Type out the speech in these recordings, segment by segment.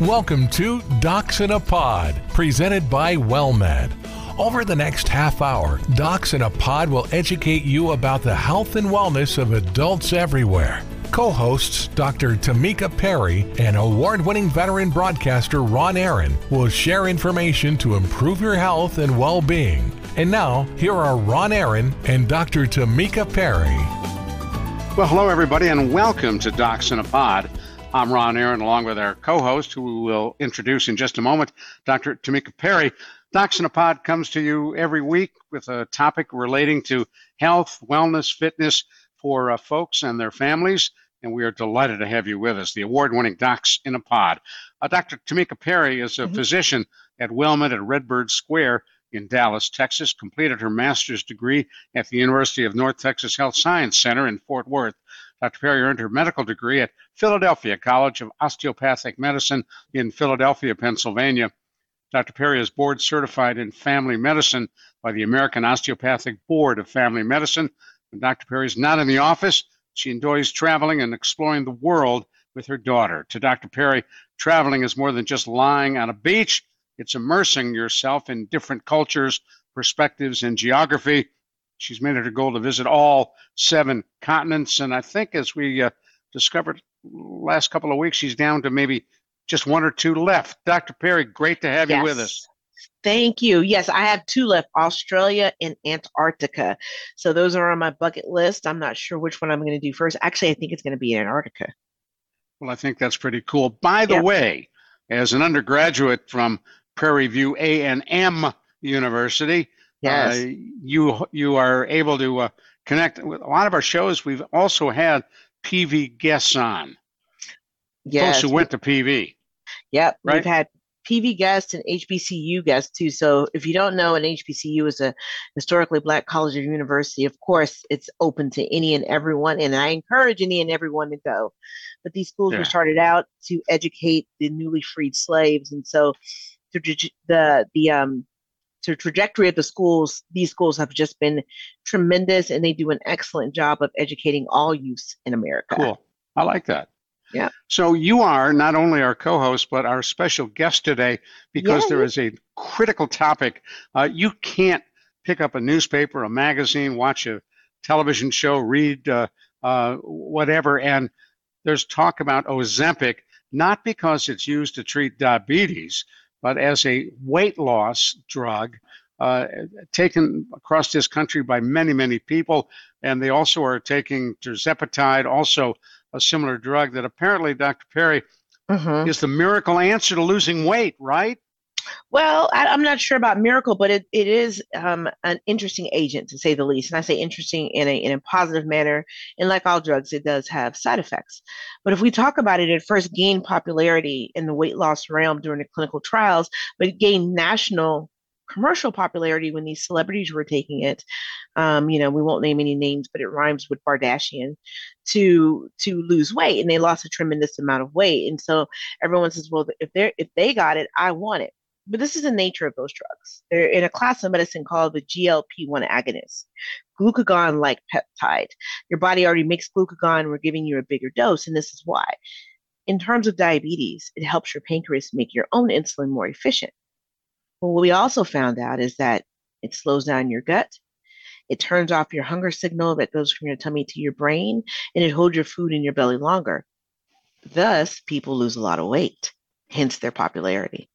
Welcome to Docs in a Pod, presented by WellMed. Over the next half hour, Docs in a Pod will educate you about the health and wellness of adults everywhere. Co hosts Dr. Tamika Perry and award winning veteran broadcaster Ron Aaron will share information to improve your health and well being. And now, here are Ron Aaron and Dr. Tamika Perry. Well, hello, everybody, and welcome to Docs in a Pod. I'm Ron Aaron, along with our co host, who we'll introduce in just a moment, Dr. Tamika Perry. Docs in a Pod comes to you every week with a topic relating to health, wellness, fitness for uh, folks and their families. And we are delighted to have you with us, the award winning Docs in a Pod. Uh, Dr. Tamika Perry is a mm-hmm. physician at WellMed at Redbird Square in Dallas, Texas, completed her master's degree at the University of North Texas Health Science Center in Fort Worth. Dr. Perry earned her medical degree at Philadelphia College of Osteopathic Medicine in Philadelphia, Pennsylvania. Dr. Perry is board certified in family medicine by the American Osteopathic Board of Family Medicine. When Dr. Perry is not in the office, she enjoys traveling and exploring the world with her daughter. To Dr. Perry, traveling is more than just lying on a beach, it's immersing yourself in different cultures, perspectives, and geography. She's made it her goal to visit all seven continents. And I think as we uh, discovered last couple of weeks, she's down to maybe just one or two left. Dr. Perry, great to have yes. you with us. Thank you. Yes, I have two left Australia and Antarctica. So those are on my bucket list. I'm not sure which one I'm going to do first. Actually, I think it's going to be Antarctica. Well, I think that's pretty cool. By the yep. way, as an undergraduate from Prairie View A&M University, Yes. Uh, you you are able to uh, connect with a lot of our shows. We've also had PV guests on. Yes. Folks who went to PV. Yep. Right? We've had PV guests and HBCU guests too. So if you don't know, an HBCU is a historically black college or university. Of course, it's open to any and everyone, and I encourage any and everyone to go. But these schools yeah. were started out to educate the newly freed slaves, and so the the the um the trajectory of the schools, these schools have just been tremendous and they do an excellent job of educating all youths in America. Cool. I like that. Yeah. So you are not only our co-host, but our special guest today because there is a critical topic. Uh, you can't pick up a newspaper, a magazine, watch a television show, read uh, uh, whatever, and there's talk about Ozempic, not because it's used to treat diabetes, but as a weight loss drug uh, taken across this country by many, many people. And they also are taking tirzepatide, also a similar drug that apparently, Dr. Perry, mm-hmm. is the miracle answer to losing weight, right? Well, I, am not sure about miracle, but it, it is um, an interesting agent to say the least. And I say interesting in a, in a positive manner. And like all drugs, it does have side effects. But if we talk about it, it first gained popularity in the weight loss realm during the clinical trials, but it gained national commercial popularity when these celebrities were taking it. Um, you know, we won't name any names, but it rhymes with Bardashian to to lose weight, and they lost a tremendous amount of weight. And so everyone says, well, if they if they got it, I want it but this is the nature of those drugs. They're in a class of medicine called the GLP-1 agonist, glucagon-like peptide. Your body already makes glucagon. We're giving you a bigger dose, and this is why. In terms of diabetes, it helps your pancreas make your own insulin more efficient. But what we also found out is that it slows down your gut. It turns off your hunger signal that goes from your tummy to your brain, and it holds your food in your belly longer. Thus, people lose a lot of weight, hence their popularity.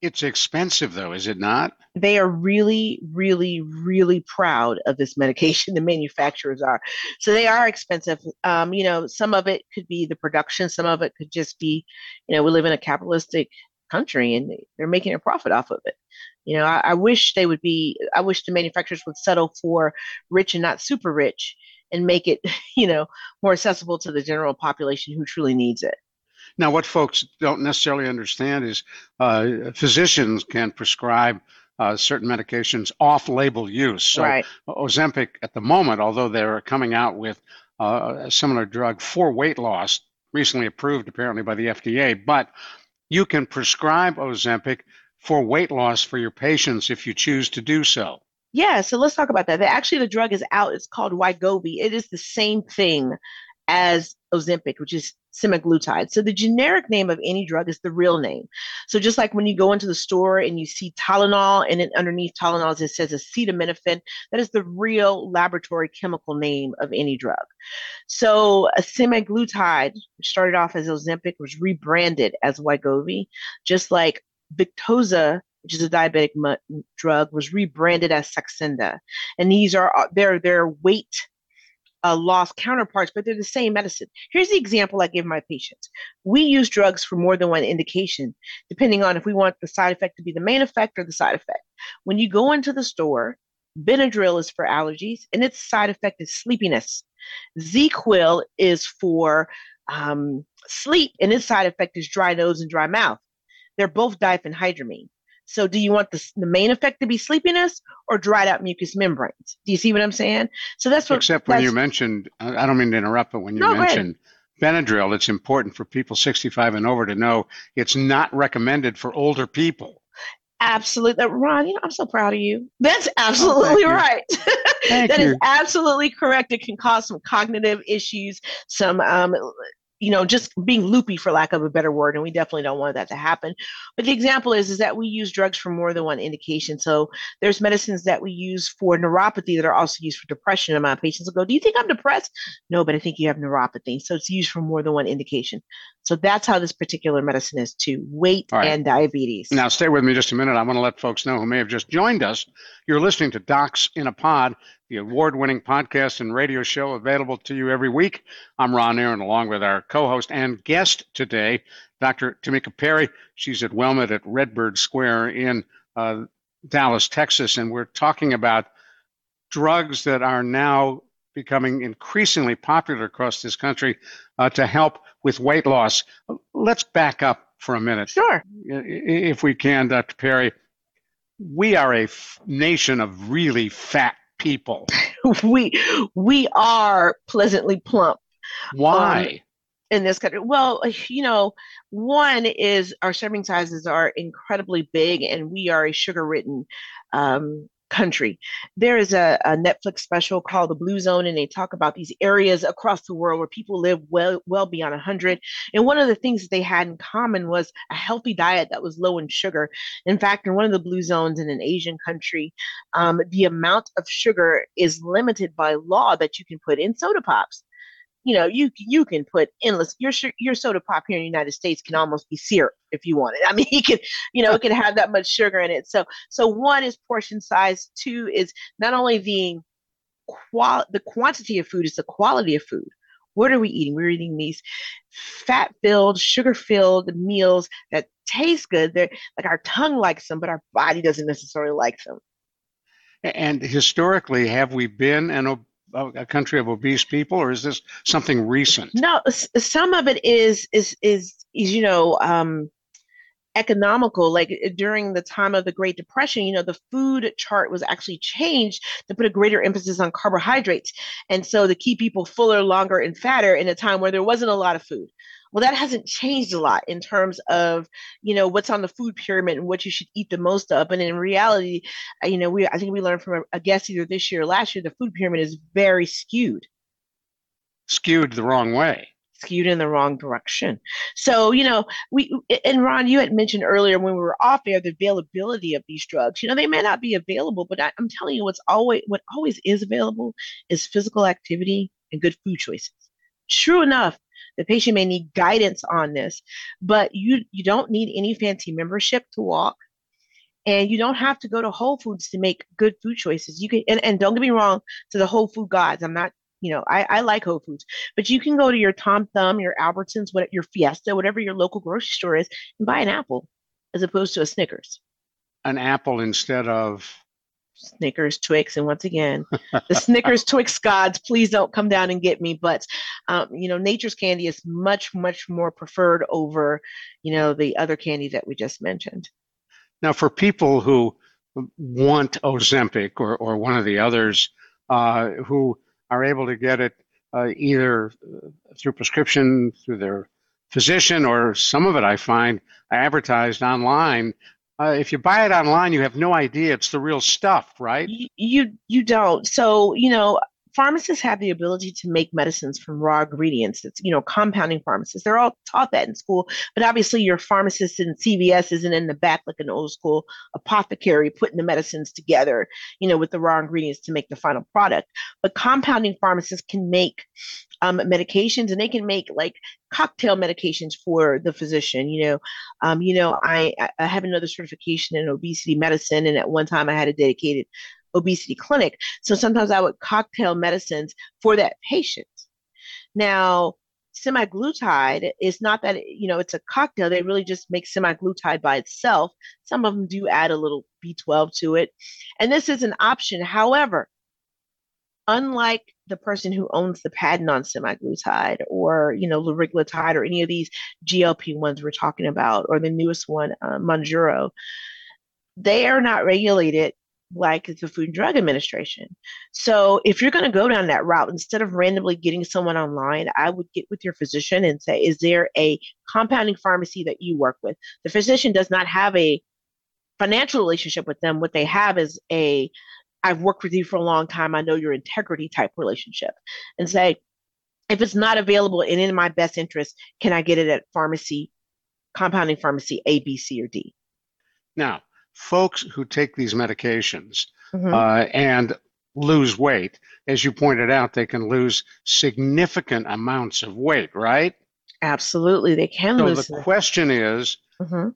It's expensive, though, is it not? They are really, really, really proud of this medication. The manufacturers are, so they are expensive. Um, you know, some of it could be the production, some of it could just be, you know, we live in a capitalistic country and they're making a profit off of it. You know, I, I wish they would be. I wish the manufacturers would settle for rich and not super rich, and make it, you know, more accessible to the general population who truly needs it. Now, what folks don't necessarily understand is uh, physicians can prescribe uh, certain medications off-label use. So right. Ozempic at the moment, although they're coming out with uh, a similar drug for weight loss, recently approved apparently by the FDA, but you can prescribe Ozempic for weight loss for your patients if you choose to do so. Yeah, so let's talk about that. Actually, the drug is out. It's called Wegovy. It is the same thing as Ozempic, which is semaglutide. So the generic name of any drug is the real name. So just like when you go into the store and you see Tylenol and then underneath Tylenol it says acetaminophen, that is the real laboratory chemical name of any drug. So a semaglutide, started off as Ozempic, was rebranded as Wegovy, just like Victoza which is a diabetic drug, was rebranded as Saxenda. And these are uh, their their weight uh, loss counterparts, but they're the same medicine. Here's the example I give my patients. We use drugs for more than one indication, depending on if we want the side effect to be the main effect or the side effect. When you go into the store, Benadryl is for allergies, and its side effect is sleepiness. ZzzQuil is for um, sleep, and its side effect is dry nose and dry mouth. They're both diphenhydramine. So do you want the, the main effect to be sleepiness or dried out mucous membranes? Do you see what I'm saying? So that's what. Except that's, when you mentioned, I don't mean to interrupt, but when you no, mentioned Benadryl, it's important for people 65 and over to know it's not recommended for older people. Absolutely, Ron. You know, I'm so proud of you. That's oh, absolutely oh, right. that you. is absolutely correct. It can cause some cognitive issues, some um, you know, just being loopy for lack of a better word, and we definitely don't want that to happen. But the example is is that we use drugs for more than one indication. So there's medicines that we use for neuropathy that are also used for depression. And my patients will go, "Do you think I'm depressed?" No, but I think you have neuropathy. So it's used for more than one indication. So that's how this particular medicine is to weight right. and diabetes. Now stay with me just a minute. I want to let folks know who may have just joined us. You're listening to Docs in a Pod the award winning podcast and radio show available to you every week. I'm Ron Aaron, along with our co host and guest today, Dr. Tamika Perry. She's at WellMed at Redbird Square in uh, Dallas, Texas, and we're talking about drugs that are now becoming increasingly popular across this country uh, to help with weight loss. Let's back up for a minute. Sure. If we can, Dr. Perry. We are a f- nation of really fat people. we we are pleasantly plump. Why? Um, in this country. Well, you know, one is our serving sizes are incredibly big, and we are a sugar ridden um, country. There is a, a, Netflix special called The Blue Zone, and they talk about these areas across the world where people live well well beyond 100. And one of the things that they had in common was a healthy diet that was low in sugar. In fact, in one of the blue zones in an Asian country, um, the amount of sugar is limited by law that you can put in soda pops you know, you you can put endless. Your your soda pop here in the United States can almost be syrup if you want it. I mean, you can, you know, it can have that much sugar in it. So so one is portion size. Two is not only the qual the quantity of food, is the quality of food. What are we eating? We're eating these fat filled, sugar filled meals that taste good. They're like our tongue likes them, but our body doesn't necessarily like them. And historically, have we been an a country of obese people, or is this something recent? No, some of it is is is, is you know um, economical. Like during the time of the Great Depression, you know, the food chart was actually changed to put a greater emphasis on carbohydrates, and so to keep people fuller, longer, and fatter in a time where there wasn't a lot of food. Well, that hasn't changed a lot in terms of, you know, what's on the food pyramid and what you should eat the most of. And in reality, uh, you know, we I think we learned from a, a guest either this year or last year, the food pyramid is very skewed. Skewed the wrong way skewed in the wrong direction. So, you know, we and Ron, you had mentioned earlier when we were off air the availability of these drugs. You know, they may not be available, but I, am telling you, what's always what always is available is physical activity and good food choices. True enough, the patient may need guidance on this, but you you don't need any fancy membership to walk. And you don't have to go to Whole Foods to make good food choices. You can, and, and don't get me wrong, to the Whole Food gods. I'm not, you know, I, I like Whole Foods, but you can go to your Tom Thumb, your Albertsons, what your Fiesta, whatever your local grocery store is, and buy an apple as opposed to a Snickers. An apple instead of Snickers, Twix, and once again, the Snickers, Twix gods, please don't come down and get me. But um, you know, nature's candy is much, much more preferred over, you know, the other candy that we just mentioned. Now, for people who want Ozempic or or one of the others, uh, who are able to get it uh, either through prescription through their physician or some of it I find advertised online uh, if you buy it online, you have no idea it's the real stuff, right? You you, don't. So you know, pharmacists have the ability to make medicines from raw ingredients. It's, you know, compounding pharmacists. They're all taught that in school, but obviously your pharmacist in CVS isn't in the back like an old school apothecary putting the medicines together, you know, with the raw ingredients to make the final product. But compounding pharmacists can make um, medications and they can make like cocktail medications for the physician you know um, you know I, I have another certification in obesity medicine and at one time i had a dedicated obesity clinic. So sometimes I would cocktail medicines for that patient. Now, semaglutide is not that you know it's a cocktail they really just make semaglutide by itself some of them do add a little b12 to it and this is an option however unlike the person who owns the patent on semaglutide or you know liraglutide or any of these glp ones we're talking about or the newest one uh, Mounjaro they are not regulated like the Food and Drug Administration. So if you're going to go down that route, instead of randomly getting someone online, I would get with your physician and say, is there a compounding pharmacy that you work with? The physician does not have a financial relationship with them. What they have is a I've worked with you for a long time. I know your integrity type relationship. And say, if it's not available and in my best interest, can I get it at pharmacy, compounding pharmacy A, B, C, or D? Now, folks who take these medications mm-hmm. uh, and lose weight, as you pointed out, they can lose significant amounts of weight, right? Absolutely, they can so lose. So the question is mm-hmm.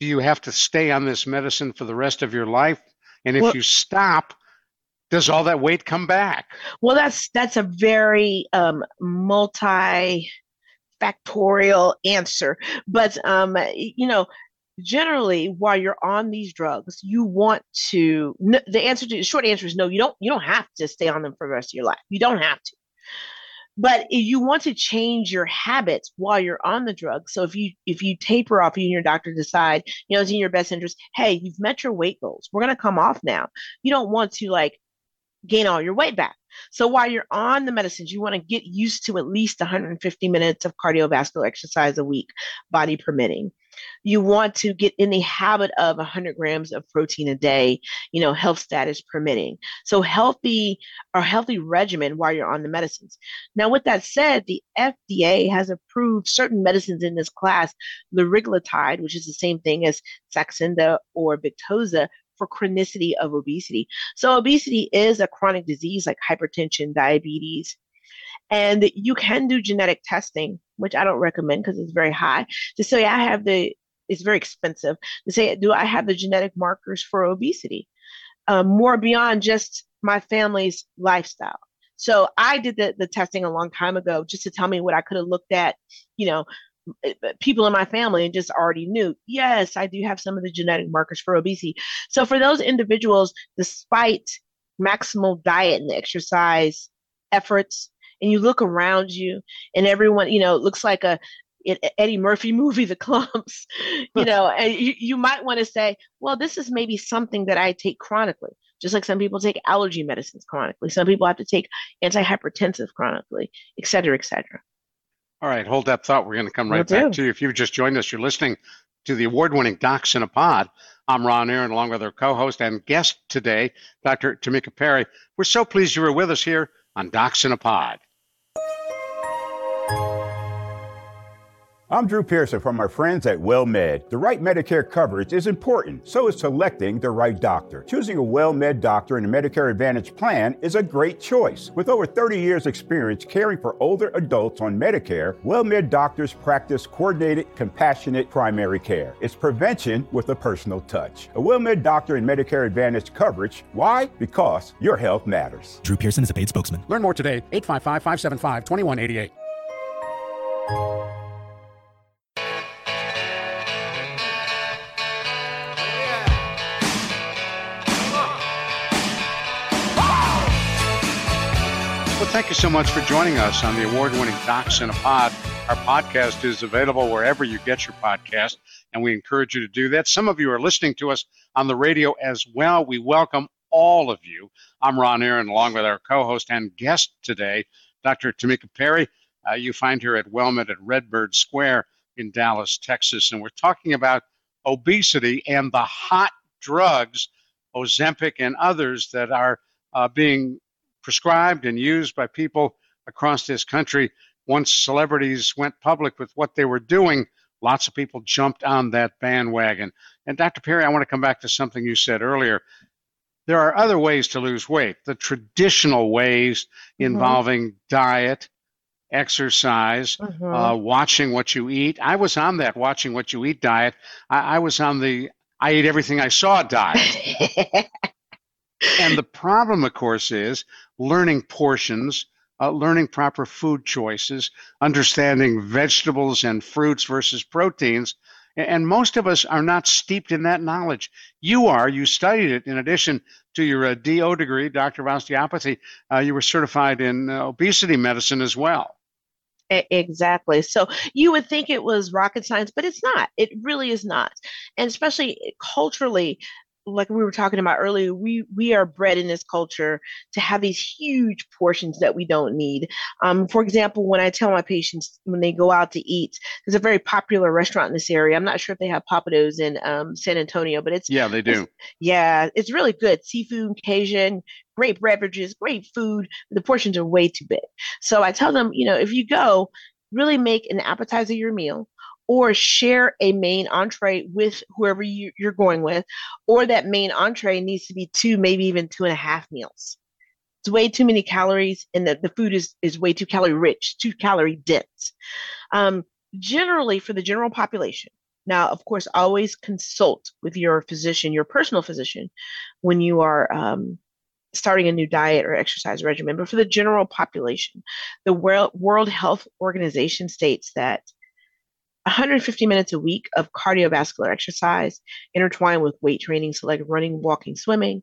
do you have to stay on this medicine for the rest of your life? And if well, you stop, does all that weight come back? Well, that's that's a very um, multi factorial answer, but um, you know, generally while you're on these drugs you want to the answer to the short answer is no you don't you don't have to stay on them for the rest of your life. You don't have to. But you want to change your habits while you're on the drug so if you if you taper off you and your doctor decide you know it's in your best interest hey you've met your weight goals. We're going to come off now. You don't want to like gain all your weight back so while you're on the medicines you want to get used to at least 150 minutes of cardiovascular exercise a week body permitting you want to get in the habit of 100 grams of protein a day, you know, health status permitting. So healthy or healthy regimen while you're on the medicines. Now, with that said, the FDA has approved certain medicines in this class, liraglutide, which is the same thing as Saxenda or Victoza, for chronicity of obesity. So obesity is a chronic disease like hypertension, diabetes, and you can do genetic testing, which I don't recommend because it's very high. To say I have the, it's very expensive. To say, do I have the genetic markers for obesity? Um, more beyond just my family's lifestyle. So I did the, the testing a long time ago just to tell me what I could have looked at, you know, Uh, people in my family and just already knew, yes, I do have some of the genetic markers for obesity. So for those individuals, despite maximal diet and exercise efforts, and you look around you and everyone, you know, looks like a Eddie Murphy movie, The Klumps, you know, and you, you might want to say, well, this is maybe something that I take chronically, just like some people take allergy medicines chronically. Some people have to take antihypertensive chronically, et cetera, et cetera. All right, hold that thought. We're going to come right back to you. If you've just joined us, you're listening to the award winning Docs in a Pod. I'm Ron Aaron, along with our co host and guest today, Dr. Tamika Perry. We're so pleased you were with us here on Docs in a Pod. I'm Drew Pearson from our friends at WellMed. The right Medicare coverage is important, so is selecting the right doctor. Choosing a WellMed doctor in a Medicare Advantage plan is a great choice. With over 30 years' experience caring for older adults on Medicare, WellMed doctors practice coordinated, compassionate primary care. It's prevention with a personal touch. A WellMed doctor in Medicare Advantage coverage. Why? Because your health matters. Drew Pearson is a paid spokesman. Learn more today, 855 575 2188. Thank you so much for joining us on the award winning Docs in a Pod. Our podcast is available wherever you get your podcast, and we encourage you to do that. Some of you are listening to us on the radio as well. We welcome all of you. I'm Ron Aaron, along with our co host and guest today, Dr. Tamika Perry. Uh, you find her at WellMed at Redbird Square in Dallas, Texas. And we're talking about obesity and the hot drugs, Ozempic and others, that are uh, being prescribed and used by people across this country. Once celebrities went public with what they were doing, lots of people jumped on that bandwagon. And Dr. Perry, I want to come back to something you said earlier. There are other ways to lose weight, the traditional ways mm-hmm. involving diet, exercise, mm-hmm. uh, watching what you eat. I was on that watching what you eat diet. I, I was on the I ate everything I saw diet. and the problem, of course, is learning portions, uh, learning proper food choices, understanding vegetables and fruits versus proteins. And most of us are not steeped in that knowledge. You are. You studied it in addition to your uh, DO degree, Doctor of Osteopathy. Uh, you were certified in uh, obesity medicine as well. Exactly. So you would think it was rocket science, but it's not. It really is not. And especially culturally, like we were talking about earlier, we we are bred in this culture to have these huge portions that we don't need. Um, for example, when I tell my patients when they go out to eat, there's a very popular restaurant in this area. I'm not sure if they have Pappadeaux in um, San Antonio, but it's yeah, they do. It's, yeah, it's really good. Seafood, Cajun, great beverages, great food. The portions are way too big. So I tell them, you know, if you go, really make an appetizer your meal or share a main entree with whoever you, are going with, or that main entree needs to be two, maybe even two and a half meals. It's way too many calories, and the, the food is, is way too calorie rich, too calorie dense. Um, generally, for the general population, now, of course, always consult with your physician, your personal physician, when you are um, starting a new diet or exercise regimen. But for the general population, the World, World Health Organization states that 150 minutes a week of cardiovascular exercise intertwined with weight training, so like running, walking, swimming,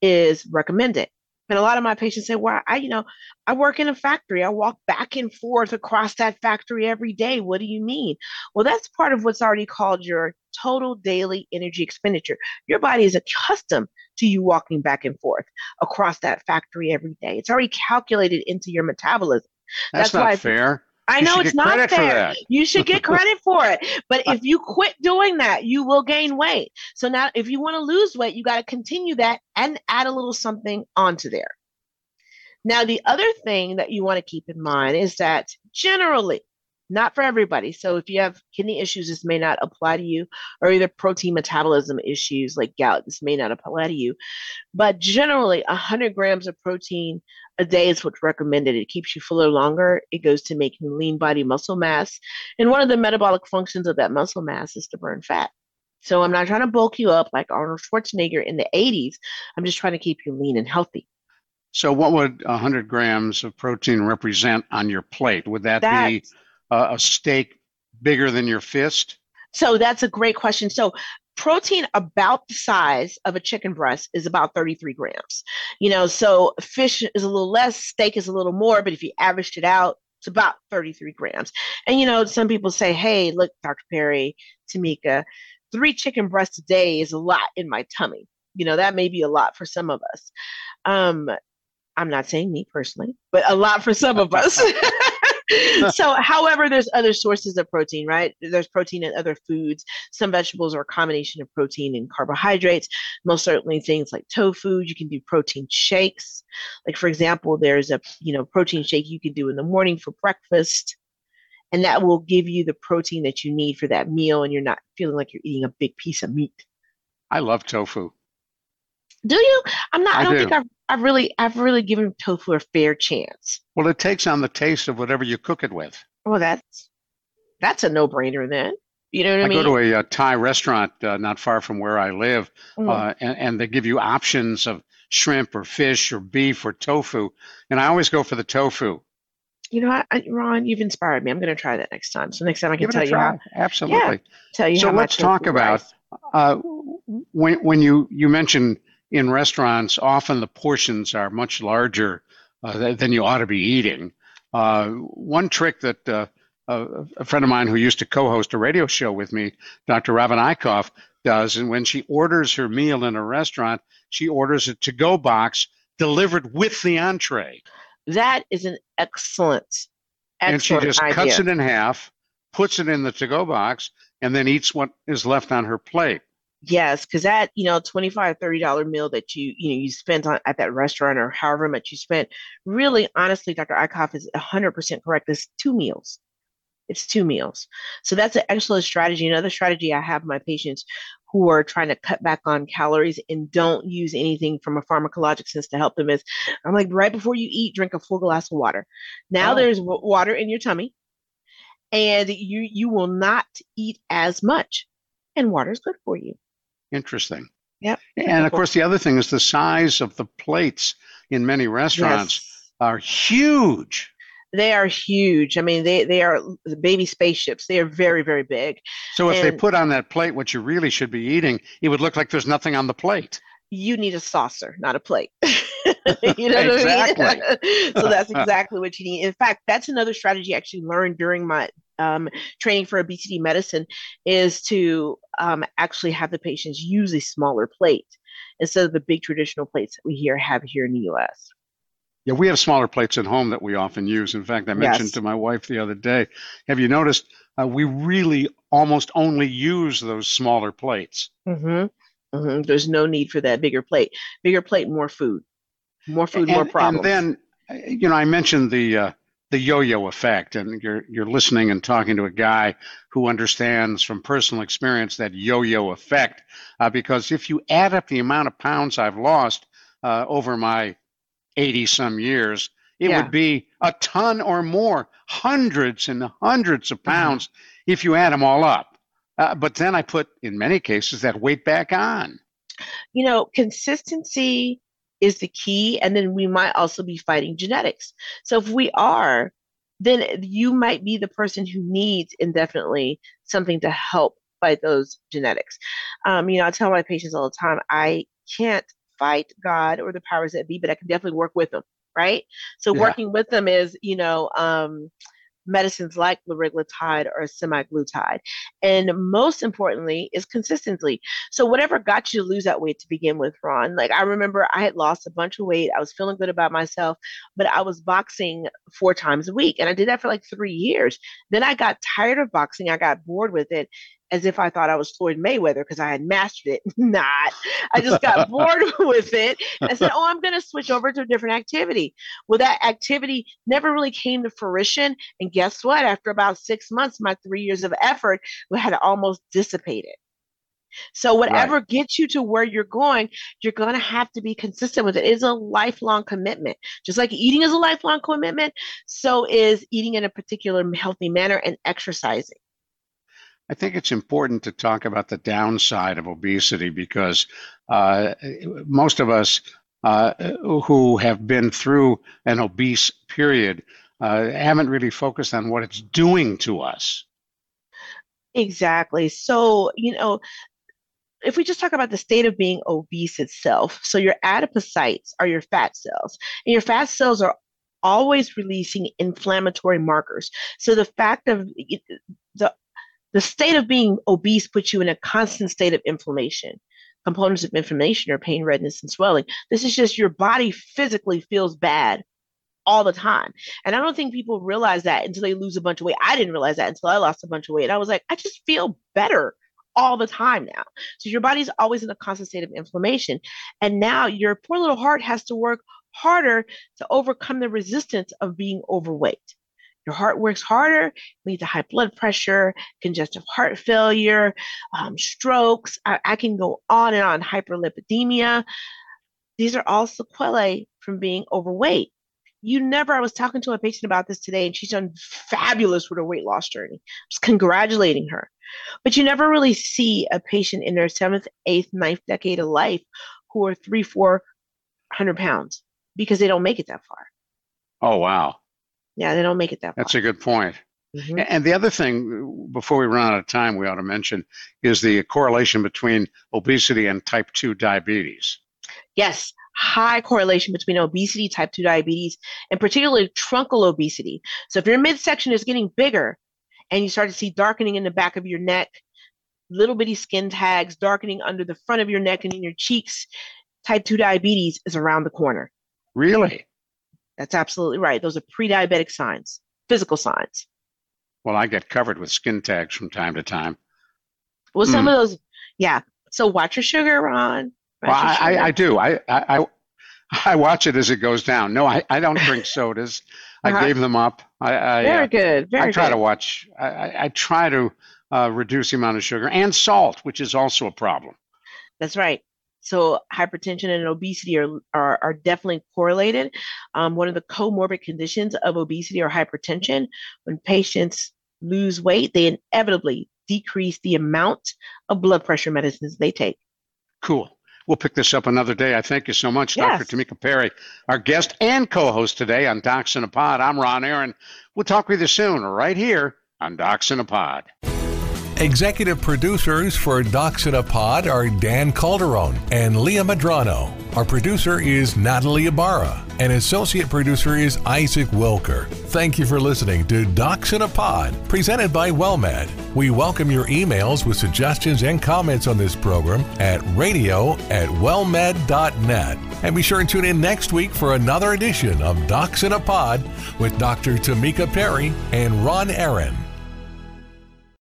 is recommended. And a lot of my patients say, well, I, you know, I work in a factory. I walk back and forth across that factory every day. What do you mean? Well, that's part of what's already called your total daily energy expenditure. Your body is accustomed to you walking back and forth across that factory every day. It's already calculated into your metabolism. That's, That's not why fair. I know it's not fair. You should get credit for it. But if you quit doing that, you will gain weight. So now, if you want to lose weight, you got to continue that and add a little something onto there. Now, the other thing that you want to keep in mind is that generally, not for everybody. So if you have kidney issues, this may not apply to you, or either protein metabolism issues like gout, this may not apply to you. But generally, 100 grams of protein a day is what's recommended. It keeps you fuller longer. It goes to making lean body muscle mass. And one of the metabolic functions of that muscle mass is to burn fat. So I'm not trying to bulk you up like Arnold Schwarzenegger in the 80s. I'm just trying to keep you lean and healthy. So, what would 100 grams of protein represent on your plate? Would that That's, be a steak bigger than your fist? So that's a great question. So protein about the size of a chicken breast is about 33 grams. You know, so fish is a little less, steak is a little more, but if you averaged it out, it's about 33 grams. And you know, some people say, hey, look, Dr. Perry, Tamika, three chicken breasts a day is a lot in my tummy. You know, that may be a lot for some of us. Um, I'm not saying me personally, but a lot for some of us. so, however, there's other sources of protein, right? There's protein in other foods. Some vegetables are a combination of protein and carbohydrates. Most certainly, things like tofu. You can do protein shakes. Like, for example, there's a you know protein shake you can do in the morning for breakfast, and that will give you the protein that you need for that meal, and you're not feeling like you're eating a big piece of meat. I love tofu. Do you? I'm not. I, I don't do. think I've, I've really, I've really given tofu a fair chance. Well, it takes on the taste of whatever you cook it with. Well, that's that's a no-brainer then. You know what I, I mean? I go to a, a Thai restaurant uh, not far from where I live, mm. uh, and, and they give you options of shrimp or fish or beef or tofu, and I always go for the tofu. You know, what, Ron, you've inspired me. I'm going to try that next time. So next time I can tell you how. Absolutely. Yeah, tell you. So let's talk about uh, when when you you mentioned in restaurants, often the portions are much larger uh, than you ought to be eating. Uh, one trick that uh, a friend of mine who used to co-host a radio show with me, Dr. Robin Eichhoff, does, and when she orders her meal in a restaurant, she orders a to-go box delivered with the entree. That is an excellent, excellent And she just idea. cuts it in half, puts it in the to-go box, and then eats what is left on her plate. Yes, because that, you know, 25 $30 meal that you, you know, you spent on at that restaurant or however much you spent, really, honestly, Dr. Eickhoff is 100% correct. It's two meals. It's two meals. So that's an excellent strategy. Another strategy I have my patients who are trying to cut back on calories and don't use anything from a pharmacologic sense to help them is I'm like, right before you eat, drink a full glass of water. Now Oh. there's w- water in your tummy and you you will not eat as much and water is good for you. Interesting. Yep. And of course, the other thing is the size of the plates in many restaurants Yes. are huge. They are huge. I mean, they they are the baby spaceships. They are very very big. So if they put on that plate what you really should be eating, it would look like there's nothing on the plate. You need a saucer, not a plate. you know what Exactly. I mean? so that's exactly what you need. In fact, that's another strategy I actually learned during my um, training for obesity medicine is to um, actually have the patients use a smaller plate instead of the big traditional plates that we here have here in the U.S. Yeah, we have smaller plates at home that we often use. In fact, I mentioned Yes. to my wife the other day, have you noticed uh, we really almost only use those smaller plates? hmm hmm There's no need for that bigger plate. Bigger plate, more food. More food, more problems. And then, uh, you know, I mentioned the uh, the yo-yo effect, and you're you're listening and talking to a guy who understands from personal experience that yo-yo effect. Uh, because if you add up the amount of pounds I've lost uh, over my eighty some years, it Yeah. would be a ton or more, hundreds and hundreds of Mm-hmm. pounds if you add them all up. Uh, but then I put, in many cases, that weight back on. you know, consistency is the key. And then we might also be fighting genetics. So if we are, then you might be the person who needs indefinitely something to help fight those genetics. Um, you know, I tell my patients all the time, I can't fight God or the powers that be, but I can definitely work with them. Right. So Yeah. working with them is, you know, um, medicines like liraglutide or semaglutide. And most importantly is consistency. So whatever got you to lose that weight to begin with, Ron, like I remember I had lost a bunch of weight. I was feeling good about myself, but I was boxing four times a week. And I did that for like three years. Then I got tired of boxing. I got bored with it as if I thought I was Floyd Mayweather because I had mastered it. Not. I just got bored with it and said, oh, I'm going to switch over to a different activity. Well, that activity never really came to fruition. And guess what? After about six months, my three years of effort had almost dissipated. So whatever gets you to where you're going, you're going to have to be consistent with it. It is a lifelong commitment. Just like eating is a lifelong commitment, so is eating in a particular healthy manner and exercising. I think it's important to talk about the downside of obesity because uh, most of us uh, who have been through an obese period uh, haven't really focused on what it's doing to us. Exactly. So, you know, if we just talk about the state of being obese itself, so your adipocytes are your fat cells, and your fat cells are always releasing inflammatory markers. So the fact of the the state of being obese puts you in a constant state of inflammation. Components of inflammation are pain, redness, and swelling. This is just your body physically feels bad all the time. And I don't think people realize that until they lose a bunch of weight. I didn't realize that until I lost a bunch of weight. And I was like, I just feel better all the time now. So your body's always in a constant state of inflammation. And now your poor little heart has to work harder to overcome the resistance of being overweight. Your heart works harder, leads to high blood pressure, congestive heart failure, um, strokes. I, I can go on and on, hyperlipidemia. These are all sequelae from being overweight. You never, I was talking to a patient about this today, and she's done fabulous with her weight loss journey. Just congratulating her. But you never really see a patient in their seventh, eighth, ninth decade of life who are three, four hundred pounds because they don't make it that far. Oh, wow. Yeah, they don't make it that That's a good point. Mhm. And the other thing, before we run out of time, we ought to mention is the correlation between obesity and type 2 diabetes. Yes, high correlation between obesity, type 2 diabetes, and particularly truncal obesity. So if your midsection is getting bigger and you start to see darkening in the back of your neck, little bitty skin tags, darkening under the front of your neck and in your cheeks, type 2 diabetes is around the corner. Really? That's absolutely right. Those are pre diabetic signs, physical signs. Well, I get covered with skin tags from time to time. Well, some of those, yeah, So watch your sugar, Ron. Watch well, I, I, I, do. I, I I watch it as it goes down. No, I, I don't drink sodas. I uh-huh. gave them up. I, I very uh, good. Very I try good. to watch. I, I try to uh, reduce the amount of sugar and salt, which is also a problem. That's right. So hypertension and obesity are are, are definitely correlated. Um, one of the comorbid conditions of obesity or hypertension, when patients lose weight, they inevitably decrease the amount of blood pressure medicines they take. Cool. We'll pick this up another day. I thank you so much, yes. Dr. Tamika Perry, our guest and co-host today on Docs in a Pod. I'm Ron Aaron. We'll talk with you soon, right here on Docs in a Pod. Executive producers for Docs in a Pod are Dan Calderon and Leah Madrano. Our producer is Natalie Ibarra, and associate producer is Isaac Wilker. Thank you for listening to Docs in a Pod, presented by WellMed. We welcome your emails with suggestions and comments on this program at radio at wellmed.net. And be sure and tune in next week for another edition of Docs in a Pod with Dr. Tamika Perry and Ron Aaron.